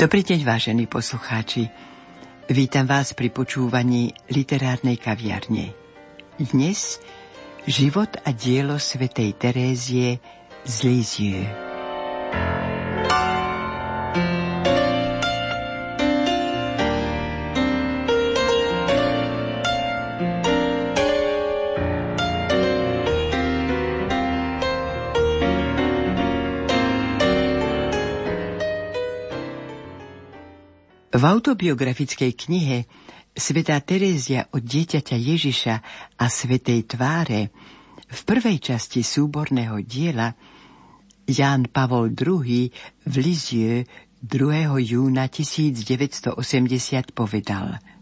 Dobrý deň, vážení poslucháči. Vítam vás pri počúvaní literárnej kaviarne. Dnes život a dielo svätej Terézie z Lisieux. Autobiografickej knihe Svetá Terézia od dieťaťa Ježiša a Svetej tváre v prvej časti súborného diela Ján Pavol II v Lizieu 2. júna 1980 povedal –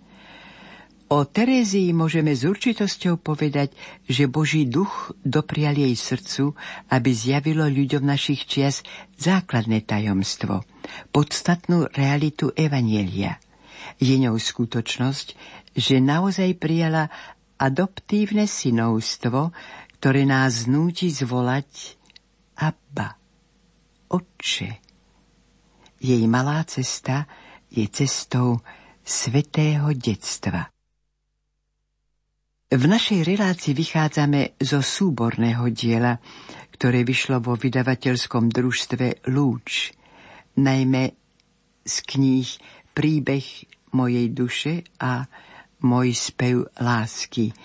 O Terézii môžeme s určitosťou povedať, že Boží duch doprial jej srdcu, aby zjavilo ľuďom našich čias základné tajomstvo, podstatnú realitu Evanielia. Je ňou skutočnosť, že naozaj prijala adoptívne synovstvo, ktoré nás núti zvolať Abba, Otče. Jej malá cesta je cestou svetého detstva. V našej relácii vychádzame zo súborného diela, ktoré vyšlo vo vydavateľskom družstve Lúč, najmä z kníh Príbeh mojej duše a Môj spev lásky,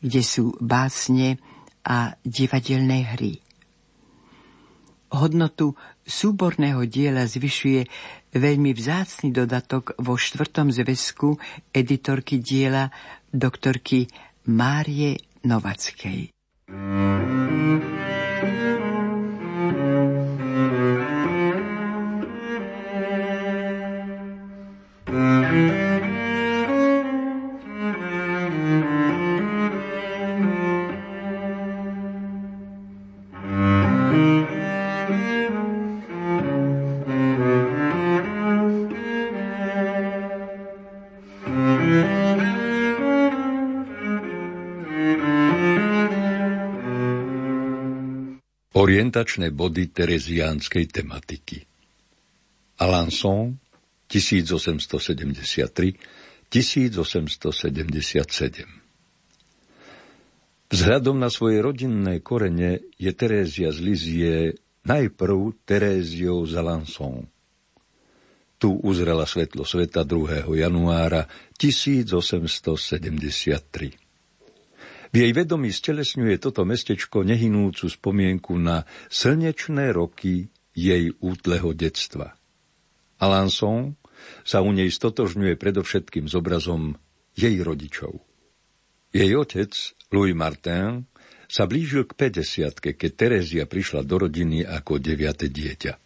kde sú básne a divadelné hry. Hodnotu súborného diela zvyšuje veľmi vzácny dodatok vo štvrtom zväzku editorky diela doktorky Márie Novackej. Orientačné body tereziánskej tematiky Alençon 1873 1877 Vzhľadom na svoje rodinné korene je Terézia z Lizie najprv Teréziou z Alençon. Tu uzrela svetlo sveta 2. januára 1873. V jej vedomí stelesňuje toto mestečko nehynúcu spomienku na slnečné roky jej útleho detstva. Alanson sa u nej stotožňuje predovšetkým s obrazom jej rodičov. Jej otec, Louis Martin, sa blížil k 50 keď Terezia prišla do rodiny ako deviate dieťa.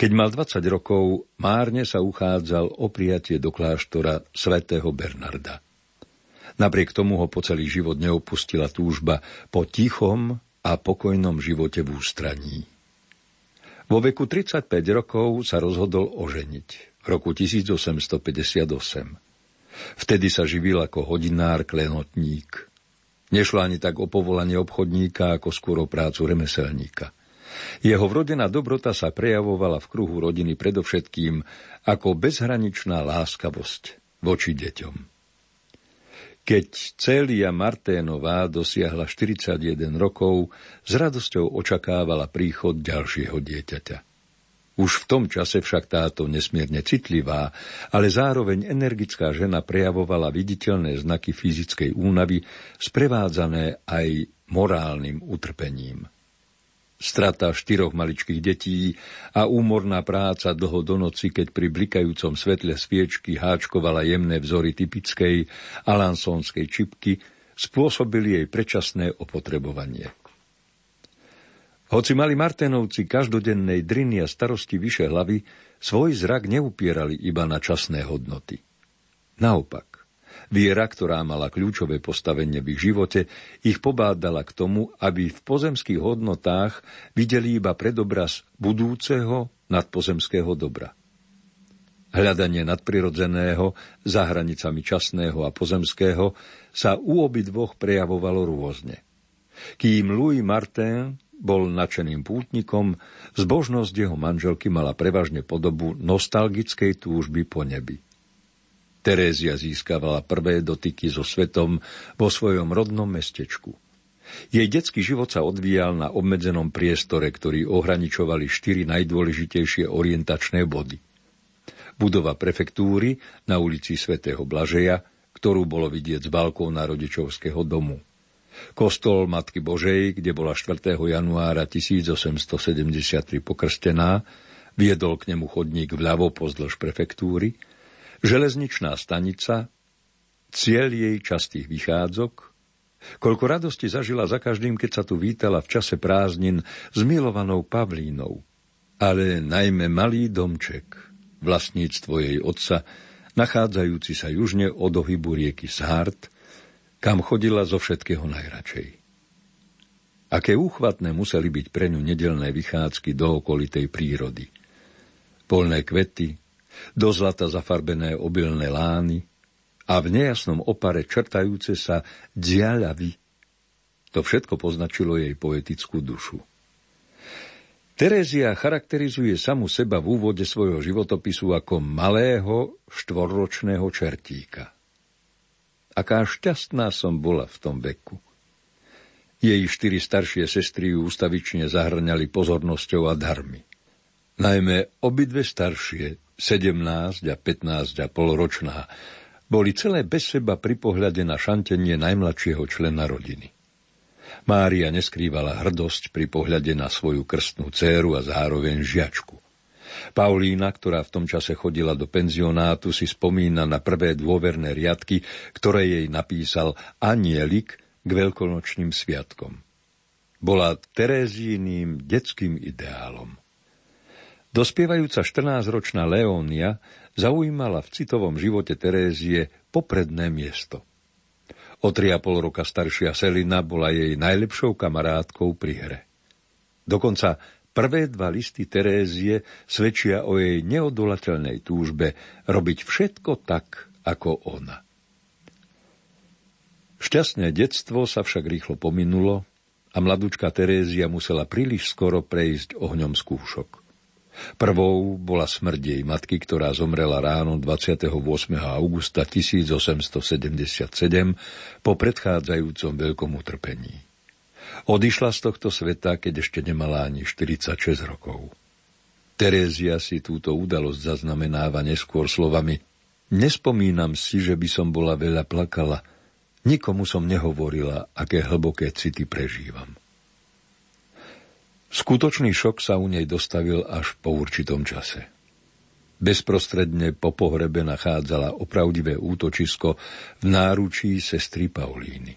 Keď mal 20 rokov, márne sa uchádzal o prijatie do kláštora svätého Bernarda. Napriek tomu ho po celý život neopustila túžba po tichom a pokojnom živote v ústraní. Vo veku 35 rokov sa rozhodol oženiť v roku 1858. Vtedy sa živil ako hodinár klenotník. Nešlo ani tak o povolanie obchodníka, ako skôr o prácu remeselníka. Jeho vrodená dobrota sa prejavovala v kruhu rodiny predovšetkým ako bezhraničná láskavosť voči deťom. Keď Celia Marténová dosiahla 41 rokov, s radosťou očakávala príchod ďalšieho dieťaťa. Už v tom čase však táto nesmierne citlivá, ale zároveň energická žena prejavovala viditeľné znaky fyzickej únavy, sprevádzané aj morálnym utrpením. Strata štyroch maličkých detí a úmorná práca dlho do noci, keď pri blikajúcom svetle sviečky háčkovala jemné vzory typickej alansonskej čipky, spôsobili jej predčasné opotrebovanie. Hoci mali Martenovci každodennej driny a starosti vyše hlavy, svoj zrak neupierali iba na časné hodnoty. Naopak, Viera, ktorá mala kľúčové postavenie v ich živote, ich pobádala k tomu, aby v pozemských hodnotách videli iba predobraz budúceho nadpozemského dobra. Hľadanie nadprirodzeného za hranicami časného a pozemského sa u obidvoch prejavovalo rôzne. Kým Louis Martin bol nadšeným pútnikom, zbožnosť jeho manželky mala prevažne podobu nostalgickej túžby po nebi. Terézia získavala prvé dotyky so svetom vo svojom rodnom mestečku. Jej detský život sa odvíjal na obmedzenom priestore, ktorý ohraničovali štyri najdôležitejšie orientačné body. Budova prefektúry na ulici svätého Blažeja, ktorú bolo vidieť z balkóna rodičovského domu. Kostol Matky Božej, kde bola 4. januára 1873 pokrstená, viedol k nemu chodník vľavo pozdĺž prefektúry – Železničná stanica, cieľ jej častých vychádzok, koľko radosti zažila za každým, keď sa tu vítala v čase prázdnin s milovanou Pavlínou, ale najmä malý domček, vlastníctvo jej otca, nachádzajúci sa južne od ohybu rieky Shart, kam chodila zo všetkého najradšej. Aké úchvatné museli byť pre ňu nedelné vychádzky do okolitej prírody. Polné kvety, do zlata zafarbené obilné lány a v nejasnom opare črtajúce sa diaľavy. To všetko poznačilo jej poetickú dušu. Terézia charakterizuje samu seba v úvode svojho životopisu ako malého štvorročného čertíka. Aká šťastná som bola v tom veku. Jej štyri staršie sestry ju ústavične zahrňali pozornosťou a darmi. Najmä obidve staršie 17 a 15 a pol ročná, boli celé bez seba pri pohľade na šantenie najmladšieho člena rodiny. Mária neskrývala hrdosť pri pohľade na svoju krstnú dceru a zároveň žiačku. Paulína, ktorá v tom čase chodila do penzionátu, si spomína na prvé dôverné riadky, ktoré jej napísal anielik k veľkonočným sviatkom. Bola Terézíným detským ideálom. Dospievajúca 14-ročná Leónia zaujímala v citovom živote Terézie popredné miesto. O tri a pol roka staršia Selina bola jej najlepšou kamarátkou pri hre. Dokonca prvé dva listy Terézie svedčia o jej neodolateľnej túžbe robiť všetko tak, ako ona. Šťastné detstvo sa však rýchlo pominulo a mladúčka Terézia musela príliš skoro prejsť ohňom skúšok. Prvou bola smrť jej matky, ktorá zomrela ráno 28. augusta 1877 po predchádzajúcom veľkom utrpení. Odišla z tohto sveta, keď ešte nemala ani 46 rokov. Terézia si túto udalosť zaznamenáva neskôr slovami Nespomínam si, že by som bola veľa plakala. Nikomu som nehovorila, aké hlboké city prežívam. Skutočný šok sa u nej dostavil až po určitom čase. Bezprostredne po pohrebe nachádzala opravdivé útočisko v náručí sestry Paulíny.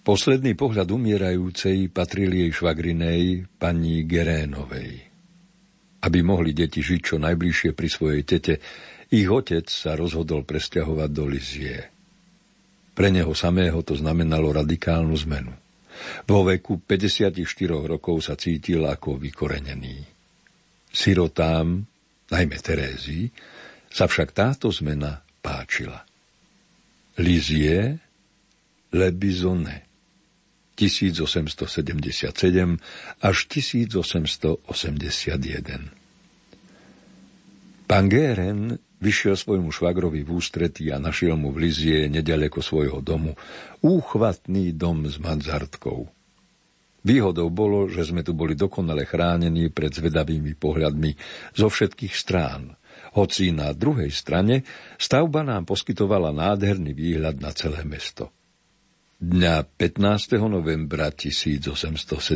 Posledný pohľad umierajúcej patril jej švagrinej pani Gerénovej. Aby mohli deti žiť čo najbližšie pri svojej tete, ich otec sa rozhodol presťahovať do Lizie. Pre neho samého to znamenalo radikálnu zmenu. Vo veku 54 rokov sa cítil ako vykorenený. Sirotám, najmä Terézii, sa však táto zmena páčila. Lizie Le Bisonnet 1877 až 1881 Pán Géren Vyšiel svojmu švagrovi v ústretí a našiel mu v Lizie nedaleko svojho domu úchvatný dom s manzartkou. Výhodou bolo, že sme tu boli dokonale chránení pred zvedavými pohľadmi zo všetkých strán, hoci na druhej strane stavba nám poskytovala nádherný výhľad na celé mesto. Dňa 15. novembra 1877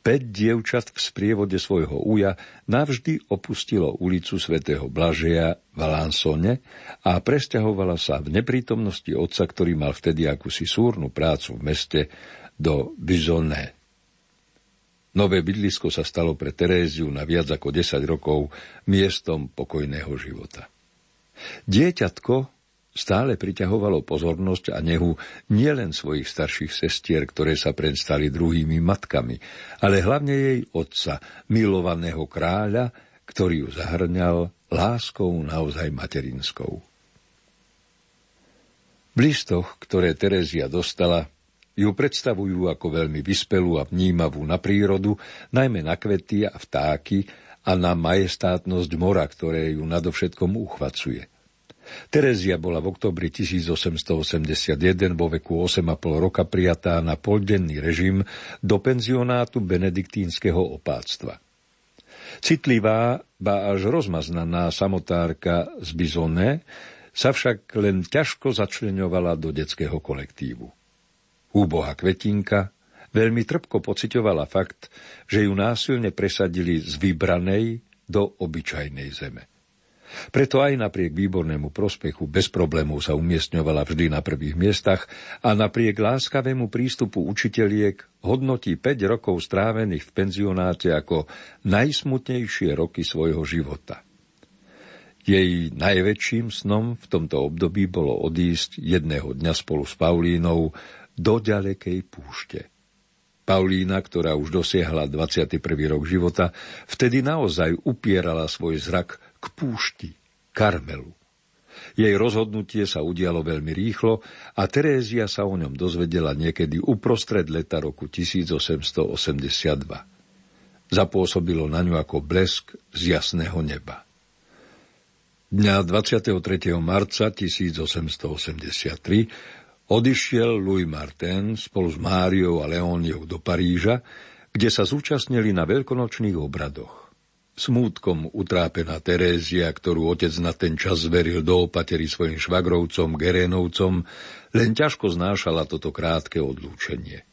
päť dievčat v sprievode svojho uja navždy opustilo ulicu svätého Blažeja v Alansone a presťahovala sa v neprítomnosti otca, ktorý mal vtedy akúsi súrnu prácu v meste, do Bizoné. Nové bydlisko sa stalo pre Teréziu na viac ako 10 rokov miestom pokojného života. Dieťatko stále priťahovalo pozornosť a nehu nielen svojich starších sestier, ktoré sa predstali druhými matkami, ale hlavne jej otca, milovaného kráľa, ktorý ju zahrňal láskou naozaj materinskou. V listoch, ktoré Terezia dostala, ju predstavujú ako veľmi vyspelú a vnímavú na prírodu, najmä na kvety a vtáky a na majestátnosť mora, ktoré ju nadovšetkom uchvacuje – Terezia bola v oktobri 1881 vo veku 8,5 roka prijatá na poldenný režim do penzionátu benediktínskeho opáctva. Citlivá, ba až rozmaznaná samotárka z Bizone sa však len ťažko začleňovala do detského kolektívu. Úboha kvetinka veľmi trpko pocitovala fakt, že ju násilne presadili z vybranej do obyčajnej zeme. Preto aj napriek výbornému prospechu bez problémov sa umiestňovala vždy na prvých miestach a napriek láskavému prístupu učiteľiek hodnotí 5 rokov strávených v penzionáte ako najsmutnejšie roky svojho života. Jej najväčším snom v tomto období bolo odísť jedného dňa spolu s Paulínou do ďalekej púšte. Paulína, ktorá už dosiahla 21. rok života, vtedy naozaj upierala svoj zrak k púšti, Karmelu. Jej rozhodnutie sa udialo veľmi rýchlo a Terézia sa o ňom dozvedela niekedy uprostred leta roku 1882. Zapôsobilo na ňu ako blesk z jasného neba. Dňa 23. marca 1883 odišiel Louis Martin spolu s Máriou a Leóniou do Paríža, kde sa zúčastnili na veľkonočných obradoch. Smútkom utrápená Terézia, ktorú otec na ten čas zveril do opatery svojim švagrovcom, Gerénovcom, len ťažko znášala toto krátke odlúčenie.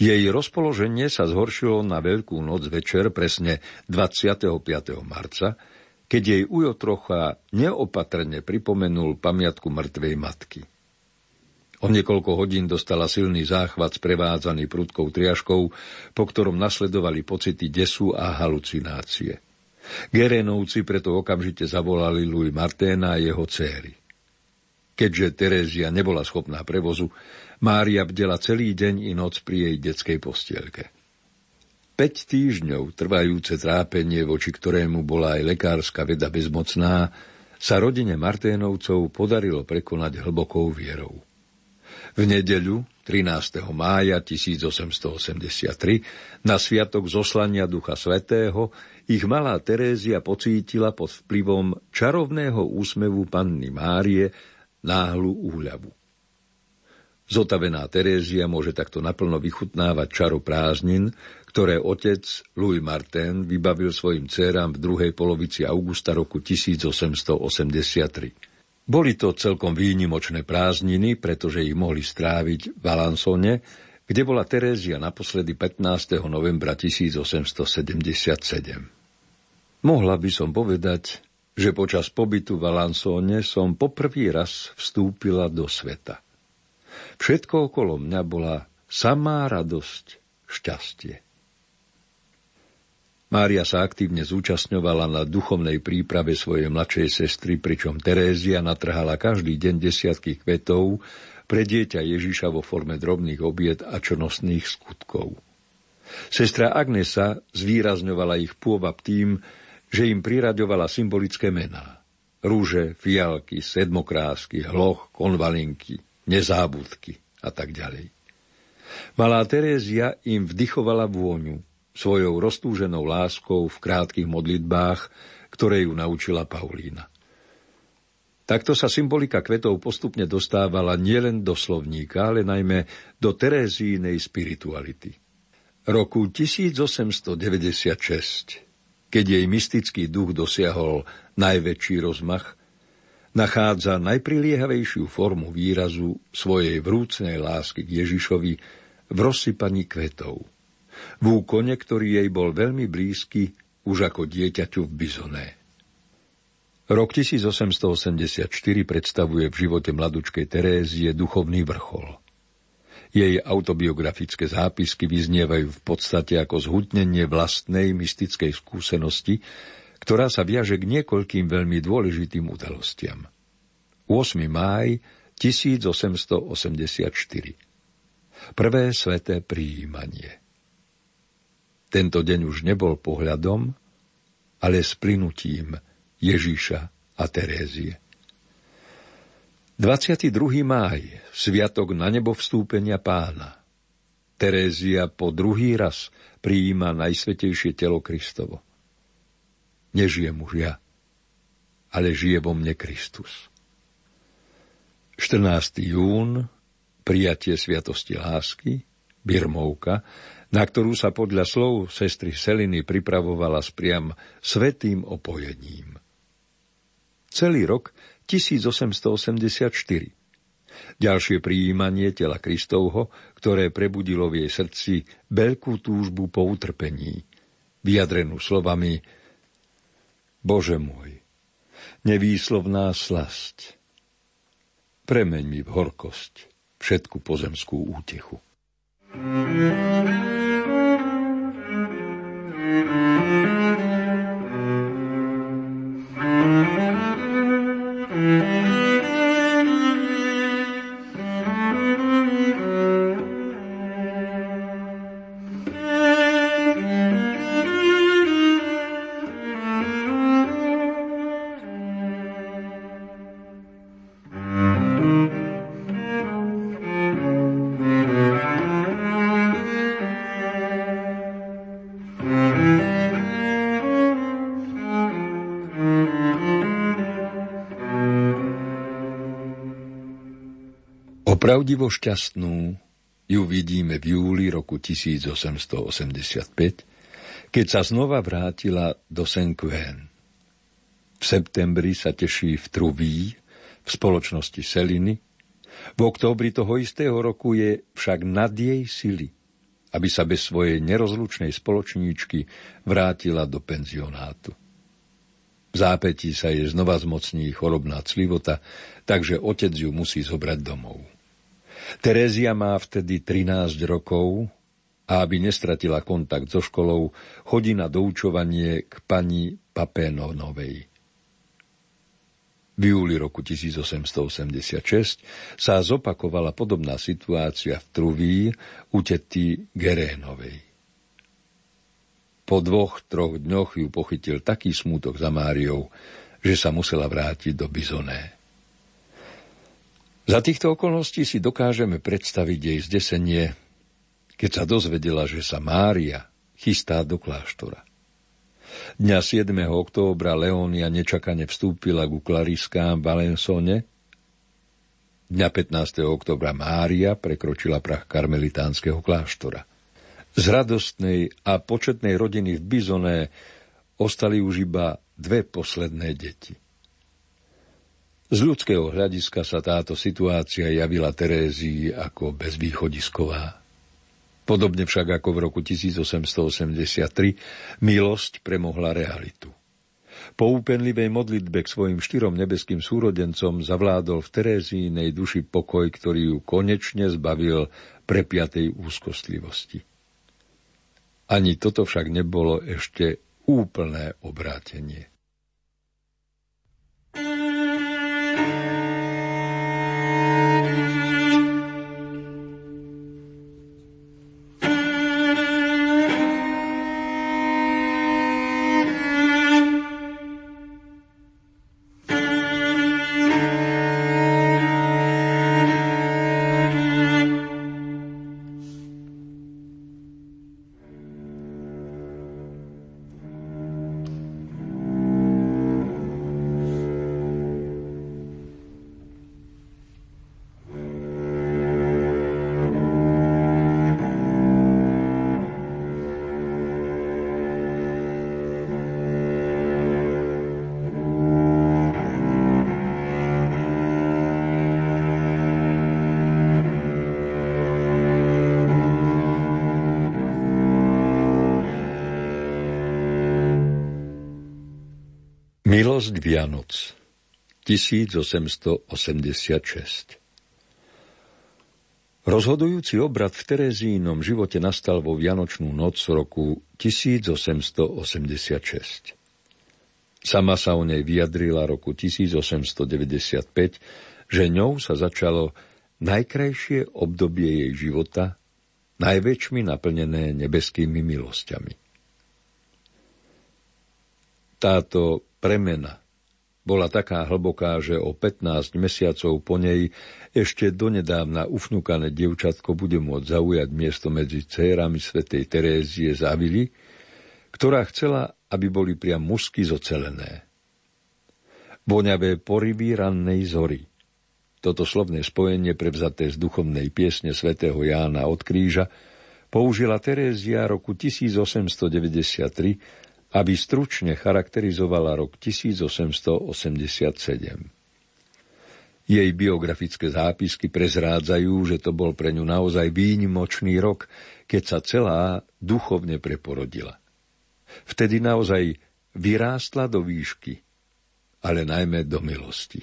Jej rozpoloženie sa zhoršilo na Veľkú noc večer presne 25. marca, keď jej ujo trocha neopatrne pripomenul pamiatku mŕtvej matky – O niekoľko hodín dostala silný záchvat sprevádzaný prudkou triažkou, po ktorom nasledovali pocity desu a halucinácie. Gerénovci preto okamžite zavolali Louis Marténa a jeho céry. Keďže Terézia nebola schopná prevozu, Mária bdela celý deň i noc pri jej detskej postielke. Peť týždňov trvajúce trápenie, voči ktorému bola aj lekárska veda bezmocná, sa rodine Marténovcov podarilo prekonať hlbokou vierou. V nedeľu 13. mája 1883 na sviatok zoslania Ducha Svetého ich malá Terézia pocítila pod vplyvom čarovného úsmevu panny Márie náhlu úľavu. Zotavená Terézia môže takto naplno vychutnávať čaro prázdnin, ktoré otec Louis Martin vybavil svojim dcerám v druhej polovici augusta roku 1883. Boli to celkom výnimočné prázdniny, pretože ich mohli stráviť v Alansone, kde bola Terézia naposledy 15. novembra 1877. Mohla by som povedať, že počas pobytu v Alansone som poprvý raz vstúpila do sveta. Všetko okolo mňa bola samá radosť, šťastie. Mária sa aktívne zúčastňovala na duchovnej príprave svojej mladšej sestry, pričom Terézia natrhala každý deň desiatky kvetov pre dieťa Ježiša vo forme drobných obiet a čonosných skutkov. Sestra Agnesa zvýrazňovala ich pôvab tým, že im priraďovala symbolické mená. Rúže, fialky, sedmokrásky, hloch, konvalinky, nezábudky a tak ďalej. Malá Terézia im vdychovala vôňu, svojou roztúženou láskou v krátkých modlitbách, ktoré ju naučila Paulína. Takto sa symbolika kvetov postupne dostávala nielen do slovníka, ale najmä do Terézínej spirituality. Roku 1896, keď jej mystický duch dosiahol najväčší rozmach, nachádza najpriliehavejšiu formu výrazu svojej vrúcnej lásky k Ježišovi v rozsypaní kvetov. V úkone, ktorý jej bol veľmi blízky už ako dieťaťu v Bizoné. Rok 1884 predstavuje v živote mladučkej Terézie duchovný vrchol. Jej autobiografické zápisky vyznievajú v podstate ako zhutnenie vlastnej mystickej skúsenosti, ktorá sa viaže k niekoľkým veľmi dôležitým udalostiam. 8. máj 1884 Prvé sveté prijímanie Tento deň už nebol pohľadom, ale splynutím Ježíša a Terézie. 22. máj, sviatok na nebo vstúpenia pána. Terézia po druhý raz prijíma najsvetejšie telo Kristovo nežijem už ja, ale žije vo mne Kristus. 14. jún, prijatie sviatosti lásky, Birmovka, na ktorú sa podľa slov sestry Seliny pripravovala s priam svetým opojením. Celý rok 1884. Ďalšie prijímanie tela Kristovho, ktoré prebudilo v jej srdci veľkú túžbu po utrpení, vyjadrenú slovami Bože môj, nevýslovná slasť, premeň mi v horkosť všetku pozemskú útechu. Mm-hmm. Opravdivo šťastnú ju vidíme v júli roku 1885, keď sa znova vrátila do Saint-Quentin. V septembri sa teší v Truví, v spoločnosti Seliny. V októbri toho istého roku je však nad jej sily, aby sa bez svojej nerozlučnej spoločníčky vrátila do penzionátu. V zápätí sa jej znova zmocní chorobná clivota, takže otec ju musí zobrať domov. Terézia má vtedy 13 rokov a aby nestratila kontakt so školou, chodí na doučovanie k pani Papénonovej. V júli roku 1886 sa zopakovala podobná situácia v Truví u tety Gerénovej. Po dvoch, troch dňoch ju pochytil taký smútok za Máriou, že sa musela vrátiť do Bizoné. Za týchto okolností si dokážeme predstaviť jej zdesenie, keď sa dozvedela, že sa Mária chystá do kláštora. Dňa 7. októbra Leónia nečakane vstúpila ku klariskám v Valensone. Dňa 15. októbra Mária prekročila prach karmelitánskeho kláštora. Z radostnej a početnej rodiny v Bizoné ostali už iba dve posledné deti – z ľudského hľadiska sa táto situácia javila Terézii ako bezvýchodisková. Podobne však ako v roku 1883 milosť premohla realitu. Po úpenlivej modlitbe k svojim štyrom nebeským súrodencom zavládol v Terézínej duši pokoj, ktorý ju konečne zbavil prepiatej úzkostlivosti. Ani toto však nebolo ešte úplné obrátenie. 1886 Rozhodujúci obrad v Terezínom živote nastal vo Vianočnú noc roku 1886. Sama sa o nej vyjadrila roku 1895, že ňou sa začalo najkrajšie obdobie jej života, najväčšmi naplnené nebeskými milosťami. Táto premena bola taká hlboká, že o 15 mesiacov po nej ešte donedávna ufnúkané dievčatko bude môcť zaujať miesto medzi cérami svätej Terézie z Avily, ktorá chcela, aby boli priam musky zocelené. Voňavé poryby rannej zory. Toto slovné spojenie prevzaté z duchovnej piesne svätého Jána od kríža použila Terézia roku 1893 aby stručne charakterizovala rok 1887. Jej biografické zápisky prezrádzajú, že to bol pre ňu naozaj výnimočný rok, keď sa celá duchovne preporodila. Vtedy naozaj vyrástla do výšky, ale najmä do milosti.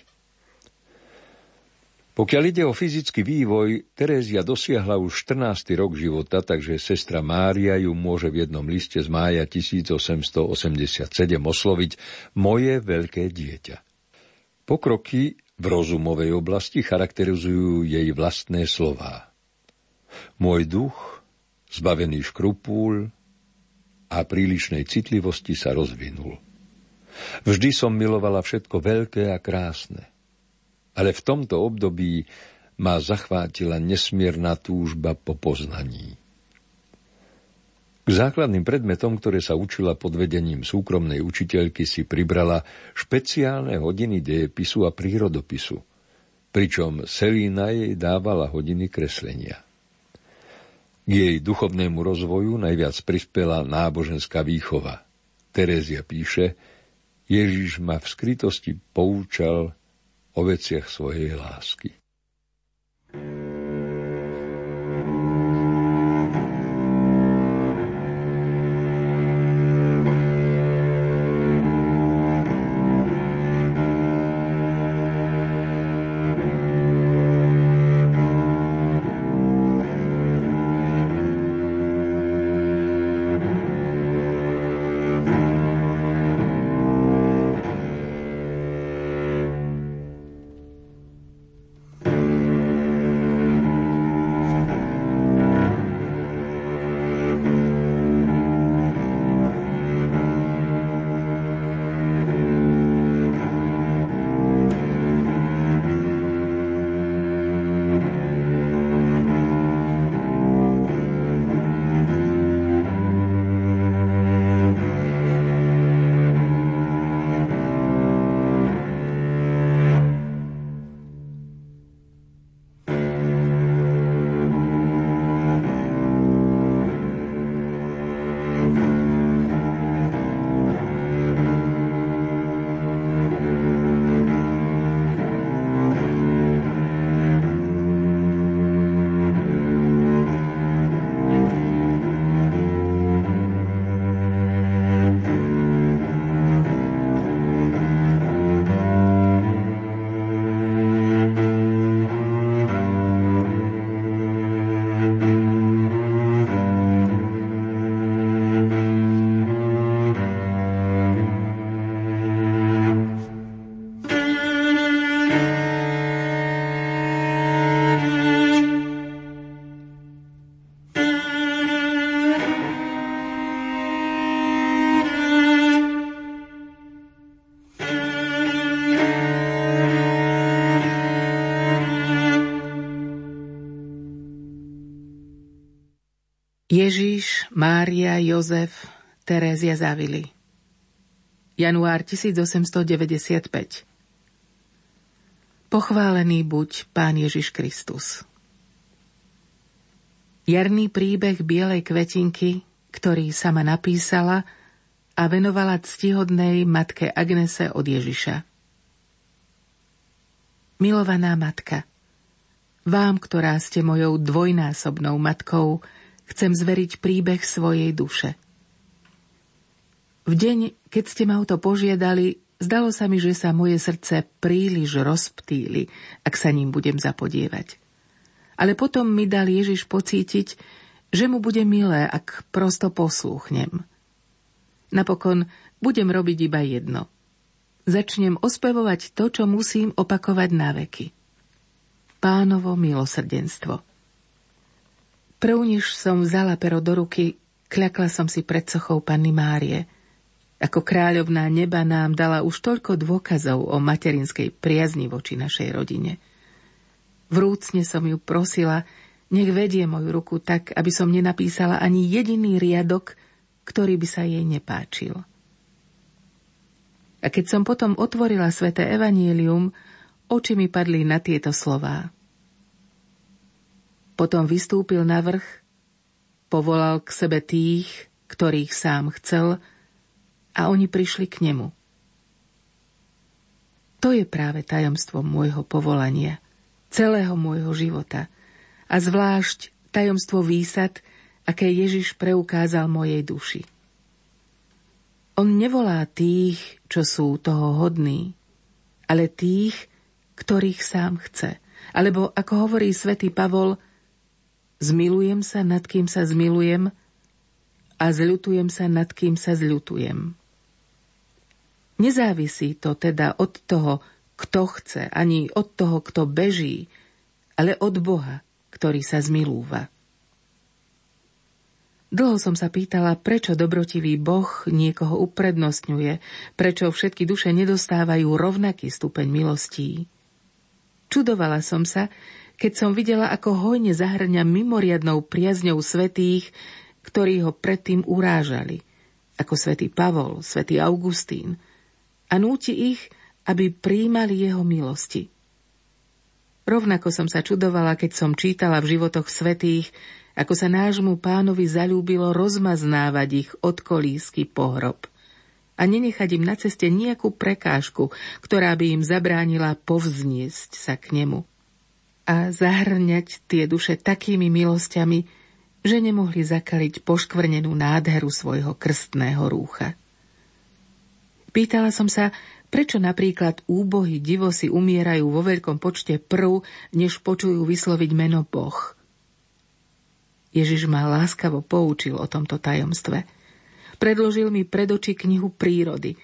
Pokiaľ ide o fyzický vývoj, Terézia dosiahla už 14. rok života, takže sestra Mária ju môže v jednom liste z mája 1887 osloviť moje veľké dieťa. Pokroky v rozumovej oblasti charakterizujú jej vlastné slová. Môj duch, zbavený škrupúl a prílišnej citlivosti sa rozvinul. Vždy som milovala všetko veľké a krásne ale v tomto období ma zachvátila nesmierna túžba po poznaní. K základným predmetom, ktoré sa učila pod vedením súkromnej učiteľky, si pribrala špeciálne hodiny dejepisu a prírodopisu, pričom Selína jej dávala hodiny kreslenia. K jej duchovnému rozvoju najviac prispela náboženská výchova. Terézia píše, Ježiš ma v skrytosti poučal o veciach svojej lásky. Ježíš, Mária, Jozef, Terézia Zavili. Január 1895 Pochválený buď Pán Ježiš Kristus. Jarný príbeh bielej kvetinky, ktorý sama napísala a venovala ctihodnej matke Agnese od Ježiša. Milovaná matka, vám, ktorá ste mojou dvojnásobnou matkou, chcem zveriť príbeh svojej duše. V deň, keď ste ma o to požiadali, Zdalo sa mi, že sa moje srdce príliš rozptýli, ak sa ním budem zapodievať. Ale potom mi dal Ježiš pocítiť, že mu bude milé, ak prosto poslúchnem. Napokon budem robiť iba jedno. Začnem ospevovať to, čo musím opakovať na veky. Pánovo milosrdenstvo. Prv, než som vzala pero do ruky, kľakla som si pred sochou Panny Márie. Ako kráľovná neba nám dala už toľko dôkazov o materinskej priazni voči našej rodine. Vrúcne som ju prosila, nech vedie moju ruku tak, aby som nenapísala ani jediný riadok, ktorý by sa jej nepáčil. A keď som potom otvorila sväté Evanielium, oči mi padli na tieto slová. Potom vystúpil na vrch, povolal k sebe tých, ktorých sám chcel, a oni prišli k nemu. To je práve tajomstvo môjho povolania, celého môjho života a zvlášť tajomstvo výsad, aké Ježiš preukázal mojej duši. On nevolá tých, čo sú toho hodní, ale tých, ktorých sám chce. Alebo, ako hovorí svätý Pavol, Zmilujem sa, nad kým sa zmilujem a zľutujem sa, nad kým sa zľutujem. Nezávisí to teda od toho, kto chce, ani od toho, kto beží, ale od Boha, ktorý sa zmilúva. Dlho som sa pýtala, prečo dobrotivý Boh niekoho uprednostňuje, prečo všetky duše nedostávajú rovnaký stupeň milostí. Čudovala som sa, keď som videla, ako hojne zahrňa mimoriadnou priazňou svetých, ktorí ho predtým urážali, ako svätý Pavol, svätý Augustín, a núti ich, aby príjmali jeho milosti. Rovnako som sa čudovala, keď som čítala v životoch svetých, ako sa nášmu pánovi zalúbilo rozmaznávať ich od kolísky pohrob a nenechať im na ceste nejakú prekážku, ktorá by im zabránila povzniesť sa k nemu a zahrňať tie duše takými milosťami, že nemohli zakaliť poškvrnenú nádheru svojho krstného rúcha. Pýtala som sa, prečo napríklad úbohy divosi umierajú vo veľkom počte prv, než počujú vysloviť meno Boh. Ježiš ma láskavo poučil o tomto tajomstve. Predložil mi pred oči knihu prírody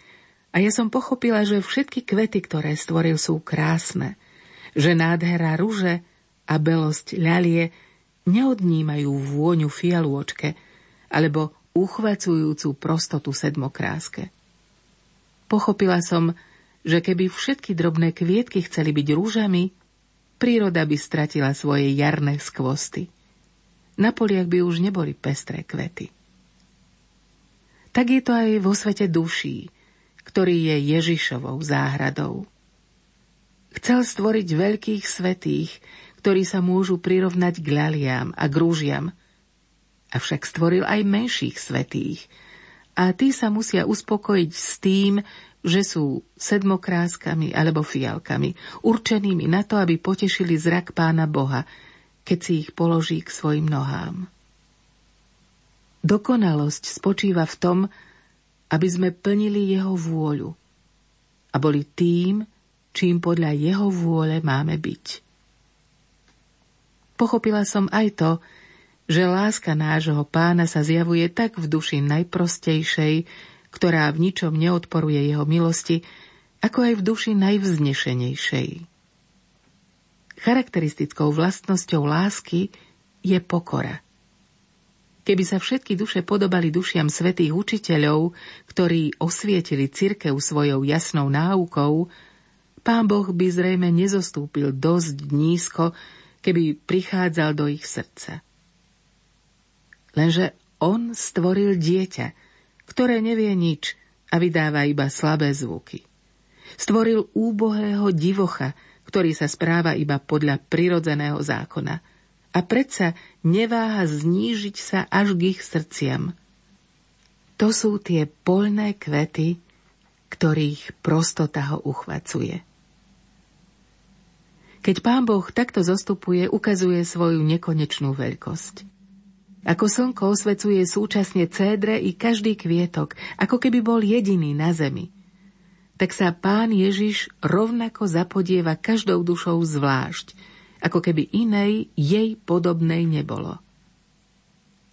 a ja som pochopila, že všetky kvety, ktoré stvoril, sú krásne – že nádhera ruže a belosť ľalie neodnímajú vôňu fialôčke alebo uchvacujúcu prostotu sedmokráske. Pochopila som, že keby všetky drobné kvietky chceli byť rúžami, príroda by stratila svoje jarné skvosty. Na poliach by už neboli pestré kvety. Tak je to aj vo svete duší, ktorý je Ježišovou záhradou. Chcel stvoriť veľkých svetých, ktorí sa môžu prirovnať k ľaliam a grúžiam. Avšak stvoril aj menších svetých. A tí sa musia uspokojiť s tým, že sú sedmokráskami alebo fialkami, určenými na to, aby potešili zrak pána Boha, keď si ich položí k svojim nohám. Dokonalosť spočíva v tom, aby sme plnili jeho vôľu a boli tým, čím podľa jeho vôle máme byť. Pochopila som aj to, že láska nášho pána sa zjavuje tak v duši najprostejšej, ktorá v ničom neodporuje jeho milosti, ako aj v duši najvznešenejšej. Charakteristickou vlastnosťou lásky je pokora. Keby sa všetky duše podobali dušiam svetých učiteľov, ktorí osvietili cirkev svojou jasnou náukou, Pán Boh by zrejme nezostúpil dosť nízko, keby prichádzal do ich srdca. Lenže on stvoril dieťa, ktoré nevie nič a vydáva iba slabé zvuky. Stvoril úbohého divocha, ktorý sa správa iba podľa prirodzeného zákona a predsa neváha znížiť sa až k ich srdciam. To sú tie poľné kvety, ktorých prostota ho uchvacuje. Keď pán Boh takto zostupuje, ukazuje svoju nekonečnú veľkosť. Ako slnko osvecuje súčasne cédre i každý kvietok, ako keby bol jediný na zemi. tak sa pán Ježiš rovnako zapodieva každou dušou zvlášť, ako keby inej jej podobnej nebolo.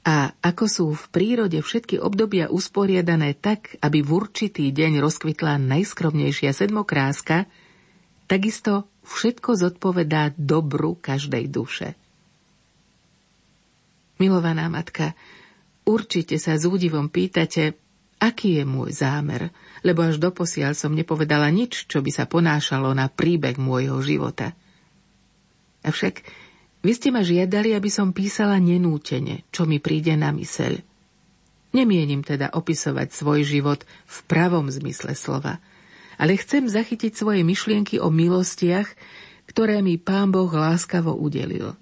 A ako sú v prírode všetky obdobia usporiadané tak, aby v určitý deň rozkvitla najskromnejšia sedmokráska, takisto všetko zodpovedá dobru každej duše. Milovaná matka, určite sa s údivom pýtate, aký je môj zámer, lebo až doposiaľ som nepovedala nič, čo by sa ponášalo na príbeh môjho života. Avšak vy ste ma žiadali, aby som písala nenútene, čo mi príde na myseľ. Nemienim teda opisovať svoj život v pravom zmysle slova, ale chcem zachytiť svoje myšlienky o milostiach, ktoré mi Pán Boh láskavo udelil.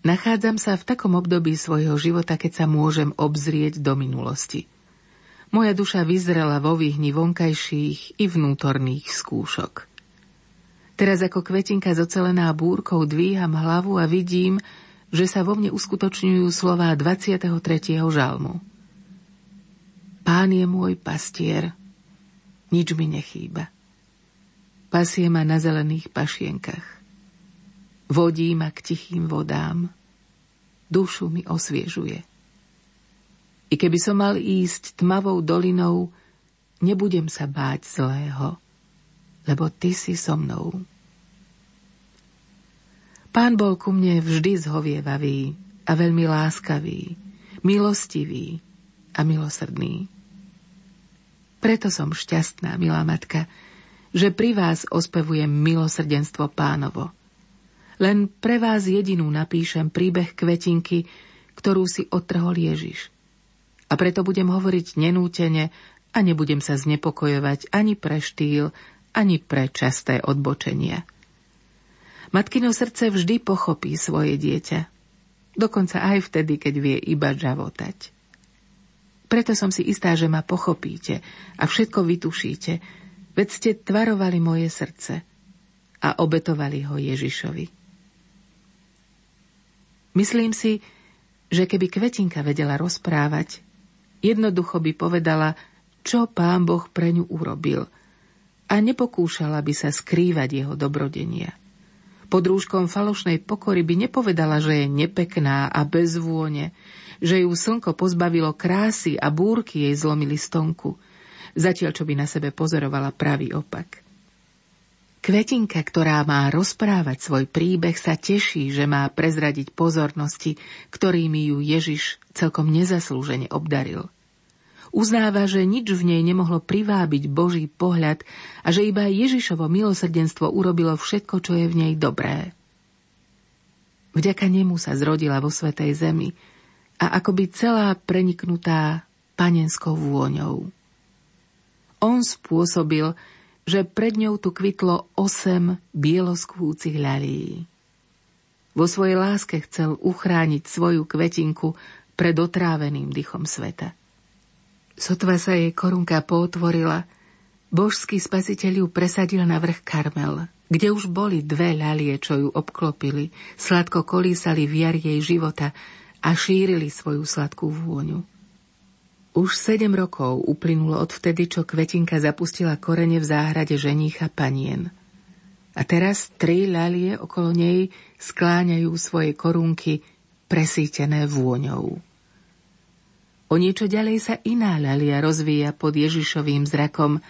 Nachádzam sa v takom období svojho života, keď sa môžem obzrieť do minulosti – moja duša vyzrela vo výhni vonkajších i vnútorných skúšok. Teraz ako kvetinka zocelená búrkou dvíham hlavu a vidím, že sa vo mne uskutočňujú slová 23. žalmu. Pán je môj pastier, nič mi nechýba. Pasie ma na zelených pašienkach. Vodí ma k tichým vodám. Dušu mi osviežuje. I keby som mal ísť tmavou dolinou, nebudem sa báť zlého, lebo ty si so mnou. Pán bol ku mne vždy zhovievavý a veľmi láskavý, milostivý a milosrdný. Preto som šťastná, milá matka, že pri vás ospevujem milosrdenstvo pánovo. Len pre vás jedinú napíšem príbeh kvetinky, ktorú si otrhol Ježiš – a preto budem hovoriť nenútene a nebudem sa znepokojovať ani pre štýl, ani pre časté odbočenia. Matkino srdce vždy pochopí svoje dieťa, dokonca aj vtedy, keď vie iba žavotať. Preto som si istá, že ma pochopíte a všetko vytušíte, veď ste tvarovali moje srdce a obetovali ho Ježišovi. Myslím si, že keby Kvetinka vedela rozprávať, Jednoducho by povedala, čo pán Boh pre ňu urobil a nepokúšala by sa skrývať jeho dobrodenia. Pod rúškom falošnej pokory by nepovedala, že je nepekná a bez vône, že ju slnko pozbavilo krásy a búrky jej zlomili stonku, zatiaľ čo by na sebe pozorovala pravý opak. Kvetinka, ktorá má rozprávať svoj príbeh, sa teší, že má prezradiť pozornosti, ktorými ju Ježiš celkom nezaslúžene obdaril. Uznáva, že nič v nej nemohlo privábiť Boží pohľad a že iba Ježišovo milosrdenstvo urobilo všetko, čo je v nej dobré. Vďaka nemu sa zrodila vo Svetej Zemi a akoby celá preniknutá panenskou vôňou. On spôsobil, že pred ňou tu kvitlo osem bieloskvúcich ľalí. Vo svojej láske chcel uchrániť svoju kvetinku pred otráveným dychom sveta. Sotva sa jej korunka potvorila, božský spasiteľ ju presadil na vrch Karmel, kde už boli dve ľalie, čo ju obklopili, sladko kolísali v jar jej života a šírili svoju sladkú vôňu. Už sedem rokov uplynulo od vtedy, čo Kvetinka zapustila korene v záhrade ženícha panien. A teraz tri ľalie okolo nej skláňajú svoje korunky presítené vôňou. O niečo ďalej sa iná ľalia rozvíja pod Ježišovým zrakom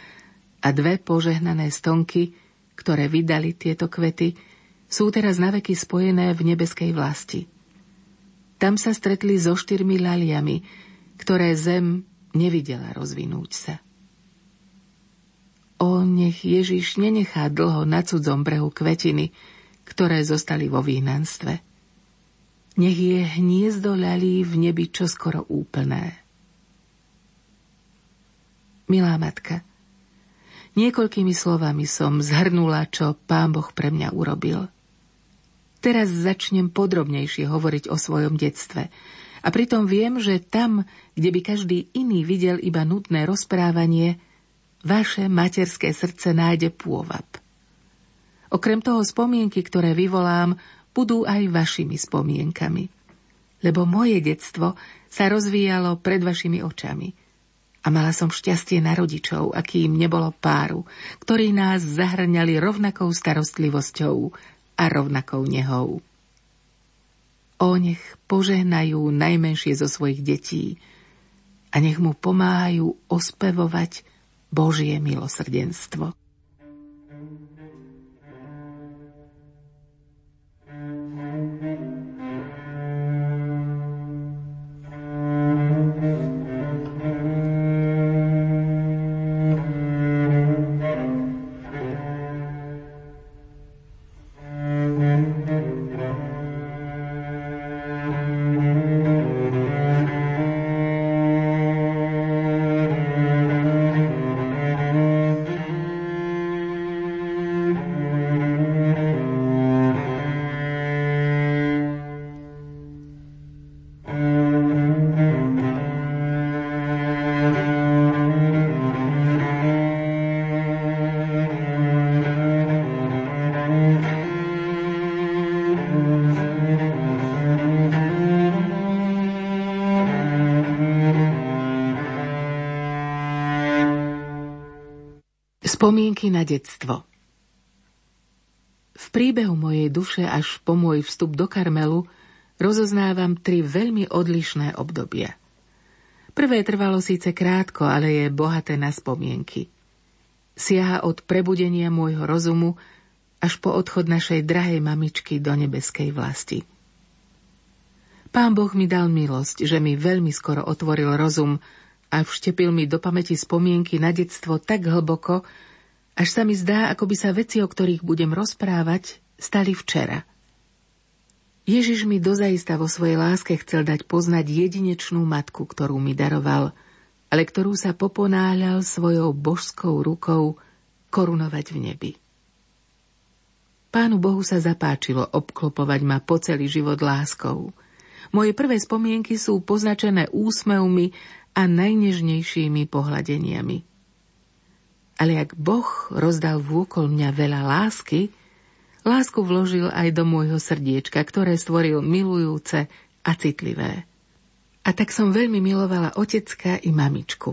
a dve požehnané stonky, ktoré vydali tieto kvety, sú teraz naveky spojené v nebeskej vlasti. Tam sa stretli so štyrmi laliami, ktoré zem nevidela rozvinúť sa. O, nech Ježiš nenechá dlho na cudzom brehu kvetiny, ktoré zostali vo výhnanstve. Nech je hniezdo ľalí v nebi čoskoro úplné. Milá matka, niekoľkými slovami som zhrnula, čo Pán Boh pre mňa urobil. Teraz začnem podrobnejšie hovoriť o svojom detstve, a pritom viem, že tam, kde by každý iný videl iba nutné rozprávanie, vaše materské srdce nájde pôvab. Okrem toho spomienky, ktoré vyvolám, budú aj vašimi spomienkami. Lebo moje detstvo sa rozvíjalo pred vašimi očami. A mala som šťastie na rodičov, akým nebolo páru, ktorí nás zahrňali rovnakou starostlivosťou a rovnakou nehou. O nech požehnajú najmenšie zo svojich detí a nech mu pomáhajú ospevovať Božie milosrdenstvo. Spomienky na detstvo V príbehu mojej duše až po môj vstup do Karmelu rozoznávam tri veľmi odlišné obdobia. Prvé trvalo síce krátko, ale je bohaté na spomienky. Siaha od prebudenia môjho rozumu až po odchod našej drahej mamičky do nebeskej vlasti. Pán Boh mi dal milosť, že mi veľmi skoro otvoril rozum a vštepil mi do pamäti spomienky na detstvo tak hlboko, až sa mi zdá, ako by sa veci, o ktorých budem rozprávať, stali včera. Ježiš mi dozaista vo svojej láske chcel dať poznať jedinečnú matku, ktorú mi daroval, ale ktorú sa poponáhľal svojou božskou rukou korunovať v nebi. Pánu Bohu sa zapáčilo obklopovať ma po celý život láskou. Moje prvé spomienky sú poznačené úsmevmi a najnežnejšími pohľadeniami ale ak Boh rozdal vôkol mňa veľa lásky, lásku vložil aj do môjho srdiečka, ktoré stvoril milujúce a citlivé. A tak som veľmi milovala otecka i mamičku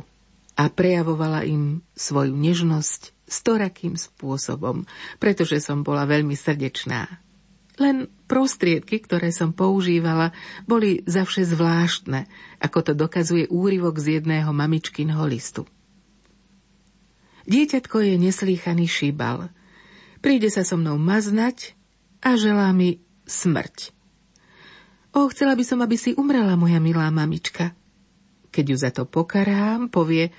a prejavovala im svoju nežnosť storakým spôsobom, pretože som bola veľmi srdečná. Len prostriedky, ktoré som používala, boli zavše zvláštne, ako to dokazuje úryvok z jedného mamičkinho listu. Dieťatko je neslýchaný šíbal. Príde sa so mnou maznať a želá mi smrť. O, chcela by som, aby si umrela, moja milá mamička. Keď ju za to pokarám, povie,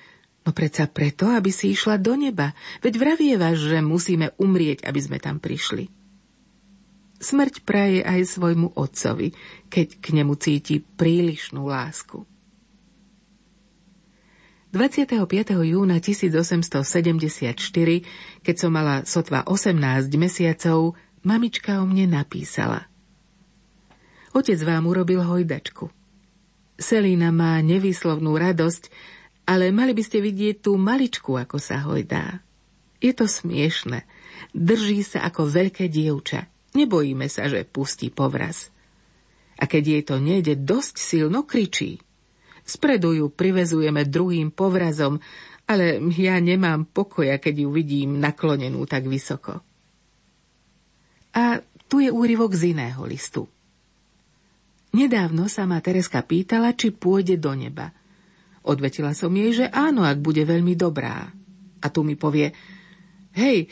no predsa preto, aby si išla do neba. Veď vravievaš, že musíme umrieť, aby sme tam prišli. Smrť praje aj svojmu otcovi, keď k nemu cíti prílišnú lásku. 25. júna 1874, keď som mala sotva 18 mesiacov, mamička o mne napísala. Otec vám urobil hojdačku. Selína má nevýslovnú radosť, ale mali by ste vidieť tú maličku, ako sa hojdá. Je to smiešne. Drží sa ako veľké dievča. Nebojíme sa, že pustí povraz. A keď jej to nejde dosť silno, kričí – Spredu ju privezujeme druhým povrazom, ale ja nemám pokoja, keď ju vidím naklonenú tak vysoko. A tu je úryvok z iného listu. Nedávno sa ma Tereska pýtala, či pôjde do neba. Odvetila som jej, že áno, ak bude veľmi dobrá. A tu mi povie, hej,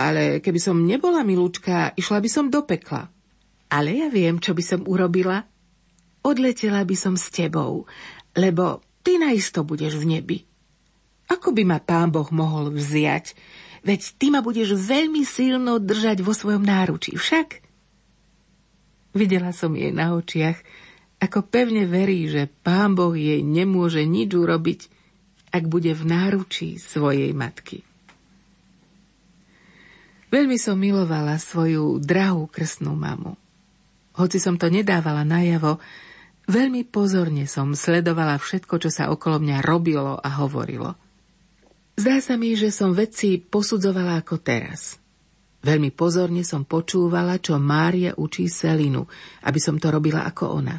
ale keby som nebola milúčka, išla by som do pekla. Ale ja viem, čo by som urobila. Odletela by som s tebou lebo ty naisto budeš v nebi. Ako by ma pán Boh mohol vziať, veď ty ma budeš veľmi silno držať vo svojom náručí, však? Videla som jej na očiach, ako pevne verí, že pán Boh jej nemôže nič urobiť, ak bude v náručí svojej matky. Veľmi som milovala svoju drahú krstnú mamu. Hoci som to nedávala najavo, Veľmi pozorne som sledovala všetko, čo sa okolo mňa robilo a hovorilo. Zdá sa mi, že som veci posudzovala ako teraz. Veľmi pozorne som počúvala, čo Mária učí Selinu, aby som to robila ako ona.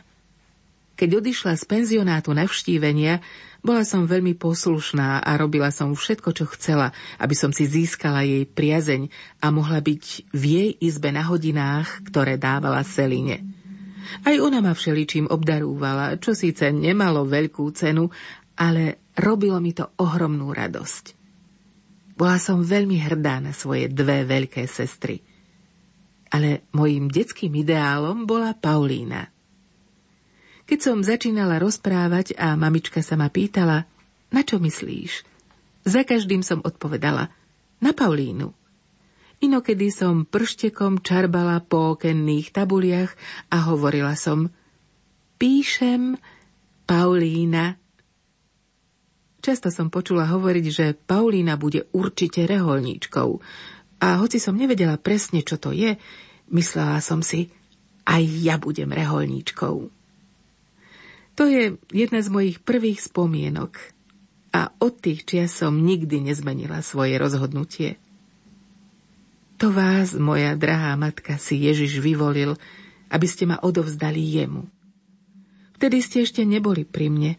Keď odišla z penzionátu navštívenia, bola som veľmi poslušná a robila som všetko, čo chcela, aby som si získala jej priazeň a mohla byť v jej izbe na hodinách, ktoré dávala Seline. Aj ona ma všeličím obdarúvala, čo síce nemalo veľkú cenu, ale robilo mi to ohromnú radosť. Bola som veľmi hrdá na svoje dve veľké sestry. Ale mojím detským ideálom bola Paulína – keď som začínala rozprávať a mamička sa ma pýtala, na čo myslíš? Za každým som odpovedala, na Paulínu. Inokedy som prštekom čarbala po okenných tabuliach a hovorila som, píšem Paulína. Často som počula hovoriť, že Paulína bude určite reholníčkou. A hoci som nevedela presne, čo to je, myslela som si, aj ja budem reholníčkou. To je jedna z mojich prvých spomienok a od tých čias som nikdy nezmenila svoje rozhodnutie. To vás, moja drahá matka, si Ježiš vyvolil, aby ste ma odovzdali jemu. Vtedy ste ešte neboli pri mne,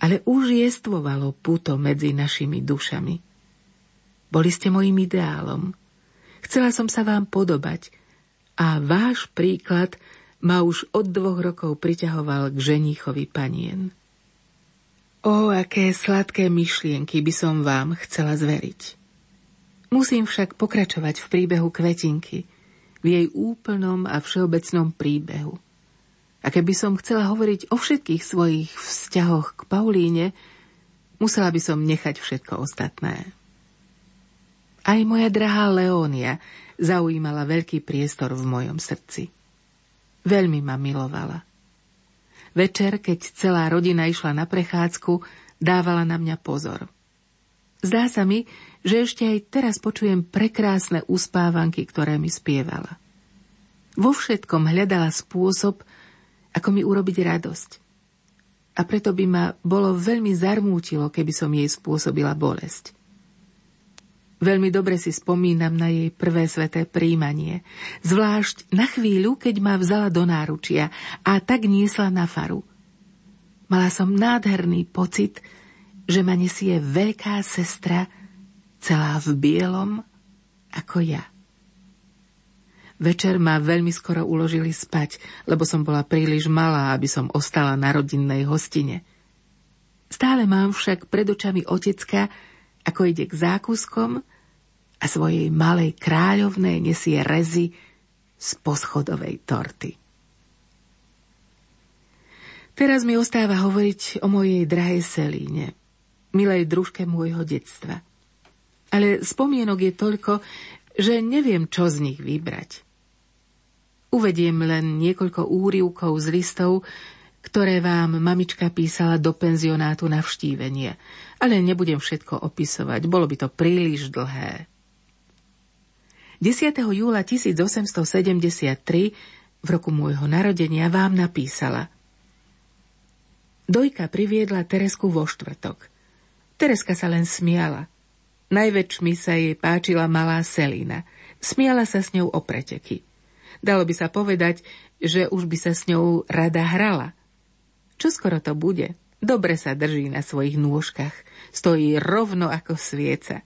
ale už jestvovalo puto medzi našimi dušami. Boli ste mojim ideálom. Chcela som sa vám podobať a váš príklad – ma už od dvoch rokov priťahoval k ženíchovi panien. O, aké sladké myšlienky by som vám chcela zveriť. Musím však pokračovať v príbehu Kvetinky, v jej úplnom a všeobecnom príbehu. A keby som chcela hovoriť o všetkých svojich vzťahoch k Paulíne, musela by som nechať všetko ostatné. Aj moja drahá Leónia zaujímala veľký priestor v mojom srdci. Veľmi ma milovala. Večer, keď celá rodina išla na prechádzku, dávala na mňa pozor. Zdá sa mi, že ešte aj teraz počujem prekrásne uspávanky, ktoré mi spievala. Vo všetkom hľadala spôsob, ako mi urobiť radosť. A preto by ma bolo veľmi zarmútilo, keby som jej spôsobila bolesť. Veľmi dobre si spomínam na jej prvé sveté príjmanie. Zvlášť na chvíľu, keď ma vzala do náručia a tak niesla na faru. Mala som nádherný pocit, že ma nesie veľká sestra, celá v bielom, ako ja. Večer ma veľmi skoro uložili spať, lebo som bola príliš malá, aby som ostala na rodinnej hostine. Stále mám však pred očami otecka, ako ide k zákuskom a svojej malej kráľovnej nesie rezy z poschodovej torty. Teraz mi ostáva hovoriť o mojej drahej Selíne, milej družke môjho detstva. Ale spomienok je toľko, že neviem, čo z nich vybrať. Uvediem len niekoľko úrivkov z listov, ktoré vám mamička písala do penzionátu na vštívenie, ale nebudem všetko opisovať, bolo by to príliš dlhé. 10. júla 1873 v roku môjho narodenia vám napísala Dojka priviedla Teresku vo štvrtok. Tereska sa len smiala. Najväčšmi sa jej páčila malá Selina. Smiala sa s ňou o preteky. Dalo by sa povedať, že už by sa s ňou rada hrala. Čo skoro to bude? Dobre sa drží na svojich nôžkach. Stojí rovno ako svieca.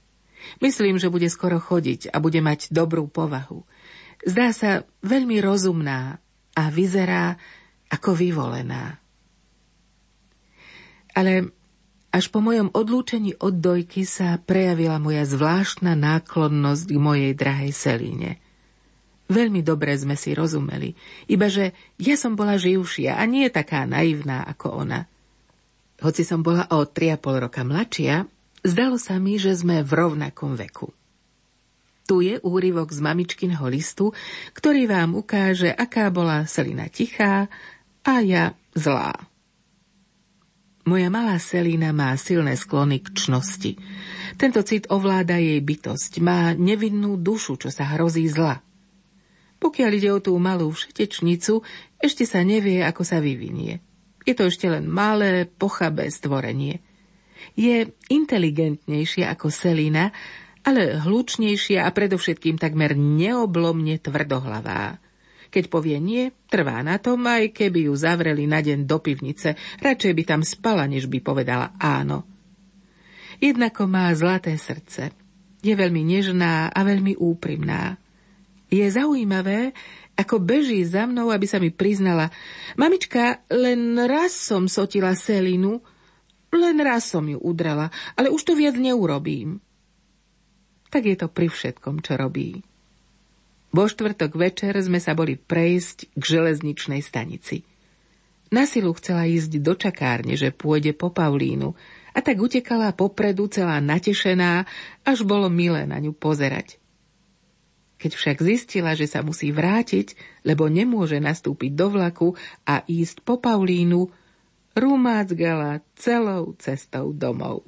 Myslím, že bude skoro chodiť a bude mať dobrú povahu. Zdá sa veľmi rozumná a vyzerá ako vyvolená. Ale až po mojom odlúčení od dojky sa prejavila moja zvláštna náklonnosť k mojej drahej Selíne. Veľmi dobre sme si rozumeli, iba že ja som bola živšia a nie taká naivná ako ona. Hoci som bola o 3,5 roka mladšia, Zdalo sa mi, že sme v rovnakom veku. Tu je úryvok z mamičkinho listu, ktorý vám ukáže, aká bola Selina tichá a ja zlá. Moja malá Selina má silné sklony k čnosti. Tento cit ovláda jej bytosť, má nevinnú dušu, čo sa hrozí zla. Pokiaľ ide o tú malú všetečnicu, ešte sa nevie, ako sa vyvinie. Je to ešte len malé, pochabé stvorenie – je inteligentnejšia ako Selina, ale hlučnejšia a predovšetkým takmer neoblomne tvrdohlavá. Keď povie nie, trvá na tom, aj keby ju zavreli na deň do pivnice. Radšej by tam spala, než by povedala áno. Jednako má zlaté srdce. Je veľmi nežná a veľmi úprimná. Je zaujímavé, ako beží za mnou, aby sa mi priznala. Mamička, len raz som sotila selinu, len raz som ju udrala, ale už to viac neurobím. Tak je to pri všetkom, čo robí. Vo štvrtok večer sme sa boli prejsť k železničnej stanici. Na silu chcela ísť do čakárne, že pôjde po Paulínu a tak utekala popredu celá natešená, až bolo milé na ňu pozerať. Keď však zistila, že sa musí vrátiť, lebo nemôže nastúpiť do vlaku a ísť po Paulínu, rumácgala celou cestou domov.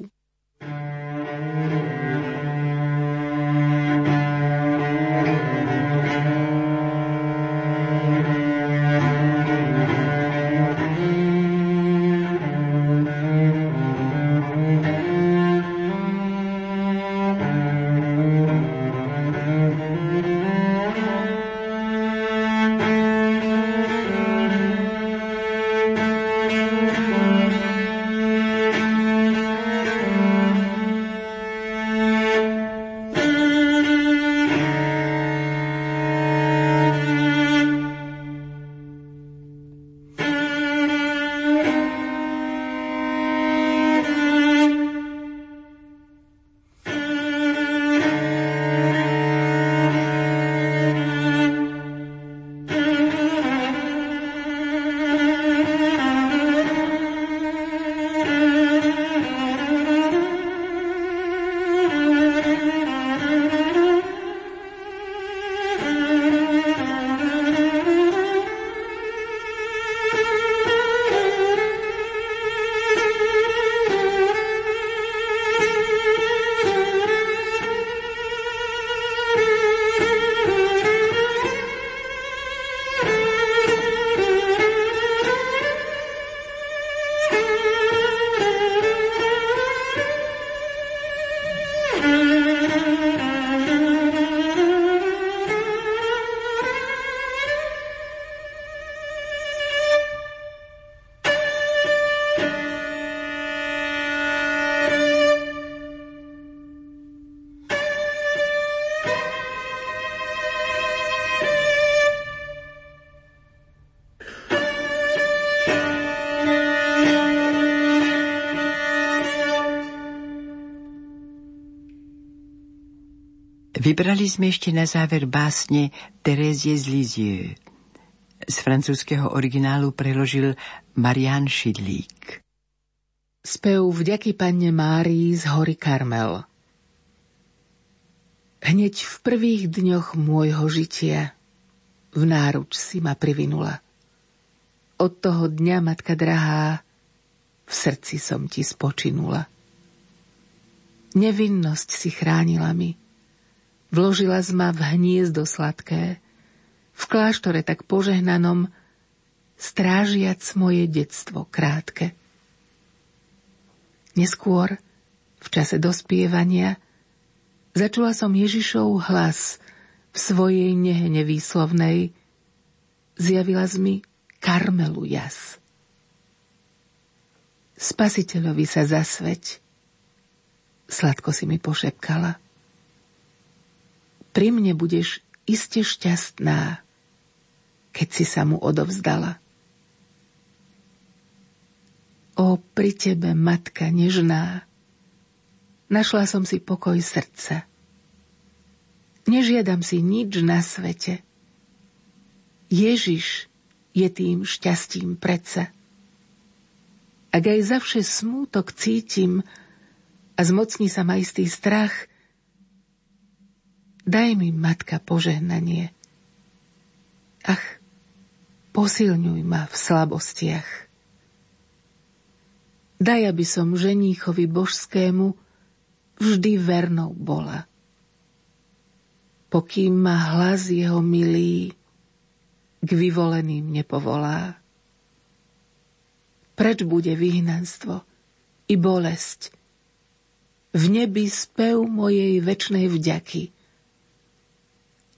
Vybrali sme ešte na záver básne Terézie z Lisieux. Z francúzského originálu preložil Marian Šidlík. Spev vďaky panne Márii z hory Karmel. Hneď v prvých dňoch môjho žitia v náruč si ma privinula. Od toho dňa, matka drahá, v srdci som ti spočinula. Nevinnosť si chránila mi, Vložila zma v hniezdo sladké, v kláštore tak požehnanom, strážiac moje detstvo krátke. Neskôr, v čase dospievania, začula som Ježišov hlas v svojej nehe nevýslovnej, zjavila z mi karmelu jas. Spasiteľovi sa zasveť, sladko si mi pošepkala – pri mne budeš iste šťastná, keď si sa mu odovzdala. O, pri tebe, matka nežná, našla som si pokoj srdca. Nežiadam si nič na svete. Ježiš je tým šťastím predsa. Ak aj zavše smútok cítim a zmocní sa ma istý strach, Daj mi, matka, požehnanie. Ach, posilňuj ma v slabostiach. Daj, aby som ženíchovi božskému vždy vernou bola. Pokým ma hlas jeho milý k vyvoleným nepovolá. Preč bude vyhnanstvo i bolesť, v nebi spev mojej večnej vďaky –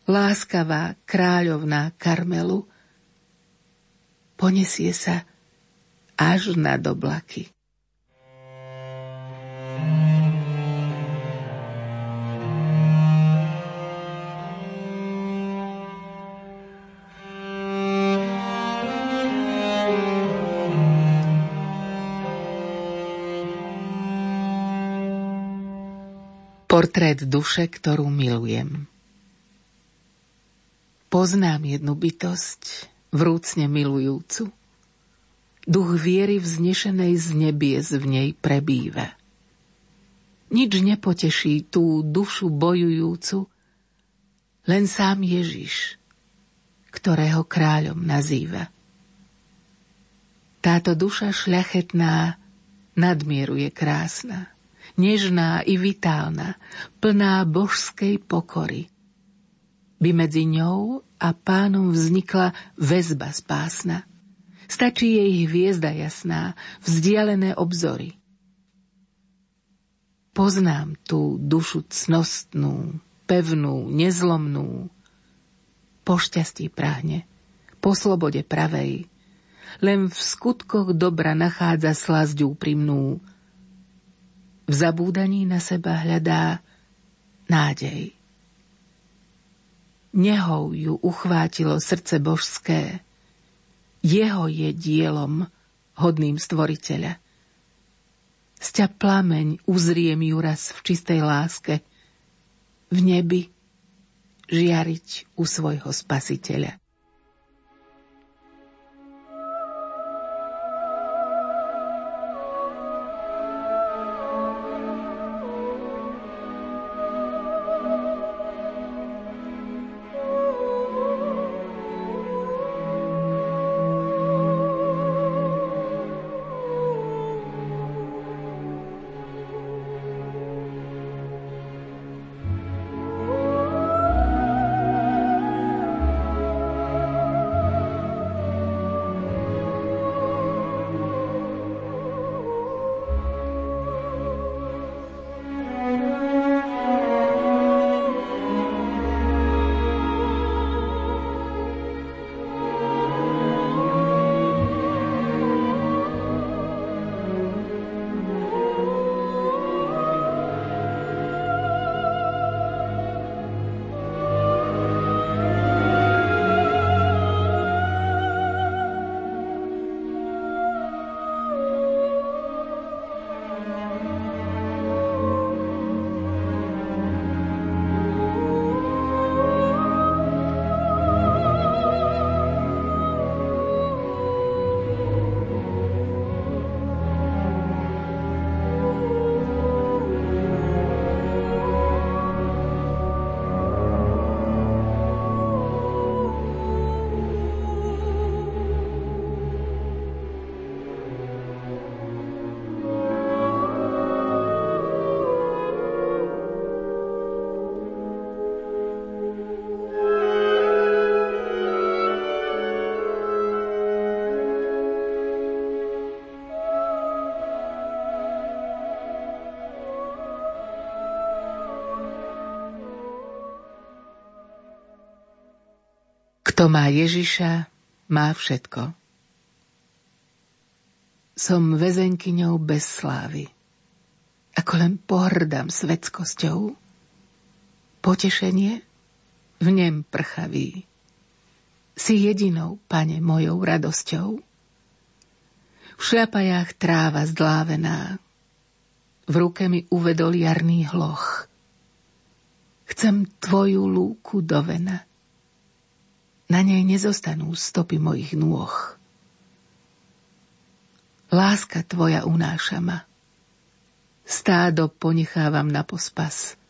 láskavá kráľovná Karmelu, ponesie sa až na doblaky. Portrét duše, ktorú milujem. Poznám jednu bytosť, vrúcne milujúcu. Duch viery vznešenej z nebies v nej prebýva. Nič nepoteší tú dušu bojujúcu, len sám Ježiš, ktorého kráľom nazýva. Táto duša šľachetná nadmieru je krásna nežná i vitálna, plná božskej pokory. By medzi ňou a pánom vznikla väzba spásna. Stačí jej hviezda jasná, vzdialené obzory. Poznám tú dušu cnostnú, pevnú, nezlomnú. Po šťastí prahne, po slobode pravej, len v skutkoch dobra nachádza slasť úprimnú, v zabúdaní na seba hľadá nádej. Nehou ju uchvátilo srdce božské. Jeho je dielom hodným stvoriteľa. Sťa plameň uzriem ju raz v čistej láske, v nebi žiariť u svojho spasiteľa. Kto má Ježiša, má všetko. Som väzenkyňou bez slávy. Ako len pohrdám svetskosťou. Potešenie v nem prchaví. Si jedinou, pane, mojou radosťou. V šľapajách tráva zdlávená. V ruke mi uvedol jarný hloch. Chcem tvoju lúku do vena na nej nezostanú stopy mojich nôh. Láska tvoja unáša ma. Stádo ponechávam na pospas.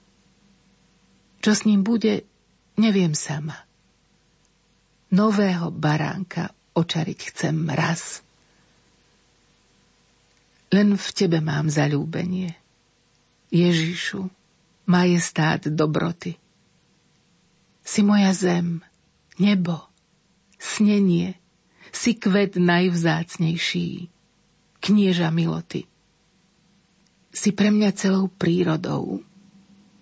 Čo s ním bude, neviem sama. Nového baránka očariť chcem raz. Len v tebe mám zalúbenie. Ježišu, majestát dobroty. Si moja zem, nebo, snenie, si kvet najvzácnejší, knieža miloty. Si pre mňa celou prírodou,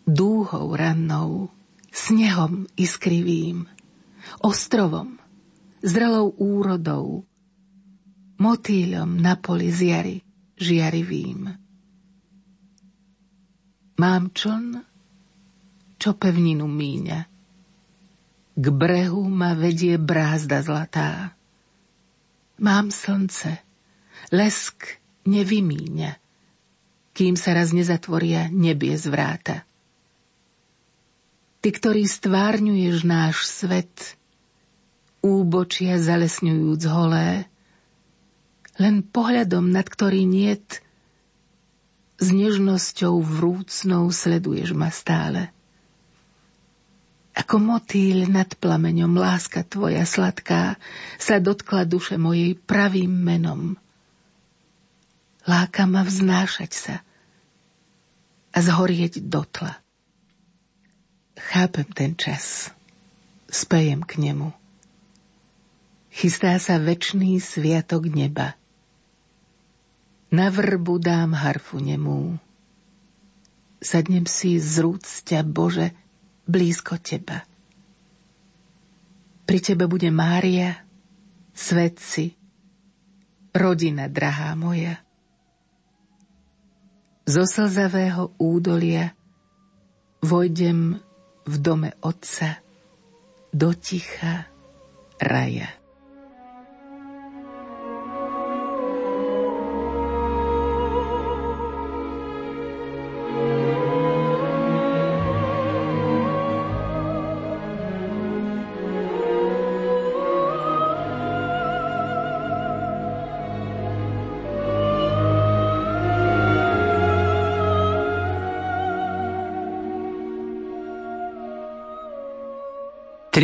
dúhou rannou, snehom iskrivým, ostrovom, zrelou úrodou, motýľom na poli zjary žiarivým. Mám čln, čo pevninu míňa. K brehu ma vedie brázda zlatá. Mám slnce, lesk nevymíňa, kým sa raz nezatvoria nebie zvráta. Ty, ktorý stvárňuješ náš svet, úbočia zalesňujúc holé, len pohľadom, nad ktorý niet, s nežnosťou vrúcnou sleduješ ma stále. Ako motýl nad plameňom láska tvoja sladká sa dotkla duše mojej pravým menom. Láka ma vznášať sa a zhorieť dotla. Chápem ten čas. Spejem k nemu. Chystá sa večný sviatok neba. Na vrbu dám harfu nemú. Sadnem si z ťa, Bože, blízko Teba. Pri Tebe bude Mária, svetci, rodina drahá moja. Zo slzavého údolia vojdem v dome Otca do ticha raja.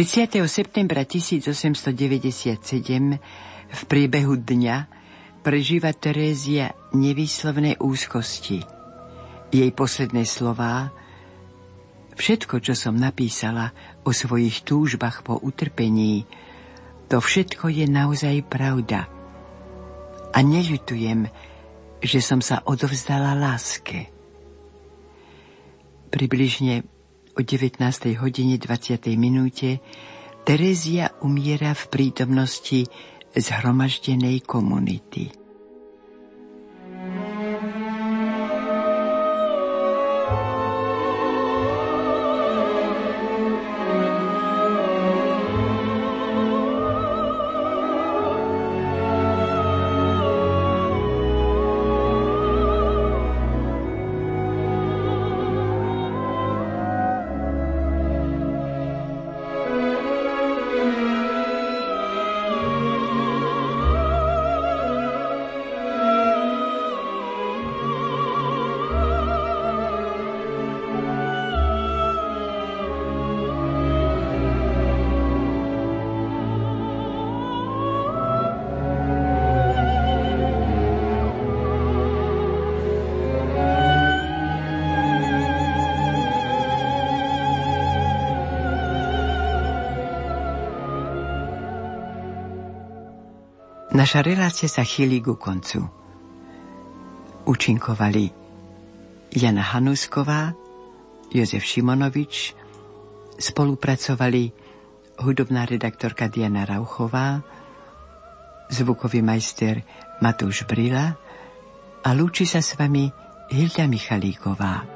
30. septembra 1897 v priebehu dňa prežíva Terézia nevýslovné úzkosti. Jej posledné slová Všetko, čo som napísala o svojich túžbách po utrpení, to všetko je naozaj pravda. A neľutujem, že som sa odovzdala láske. Približne o 19. hodine 20. minúte Terezia umiera v prítomnosti zhromaždenej komunity. Naša relácia sa chýli ku koncu. Učinkovali Jana Hanusková, Jozef Šimonovič, spolupracovali hudobná redaktorka Diana Rauchová, zvukový majster Matúš Brila a lúči sa s vami Hilda Michalíková.